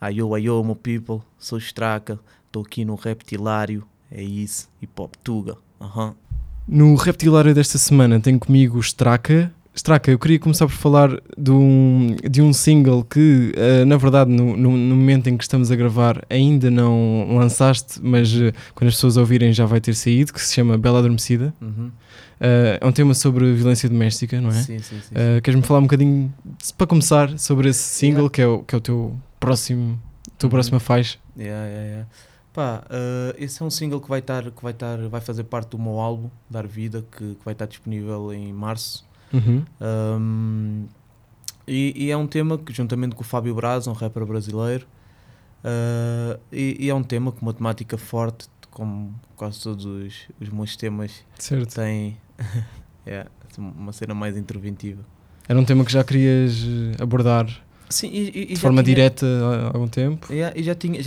Ayo, ayo, meu people, sou Straca, estou aqui no Reptilário, é isso, hip hop tuga, aham. No Reptilário desta semana tem comigo o Straka. Straka, eu queria começar por falar de um, de um single que, eh, na verdade, no, no- no momento em que estamos a gravar, ainda não lançaste, mas eh, quando as pessoas ouvirem já vai ter saído, que se chama Bela Adormecida. Uhum. Eh, é um tema sobre violência doméstica, não é? Sim, sim, sim. Eh, Queres-me falar um bocadinho, para começar, sobre esse single, que, é o, que é o teu próximo, tua Uhum. próxima faixa? Yeah, yeah, yeah. Pá, eh, esse é um single que vai estar, que vai estar, vai fazer parte do meu álbum, Dar Vida, que, que vai estar disponível em março. Uhum. Um, e, e é um tema que, juntamente com o Fábio Braz, um rapper brasileiro, uh, e, e é um tema com uma temática forte, como quase todos os, os meus temas Certo. têm. é, uma cena mais interventiva. Era um tema que já querias eh, abordar Sim, e, e- de forma tinha- direta há há algum tempo? Yeah, e já tinha, já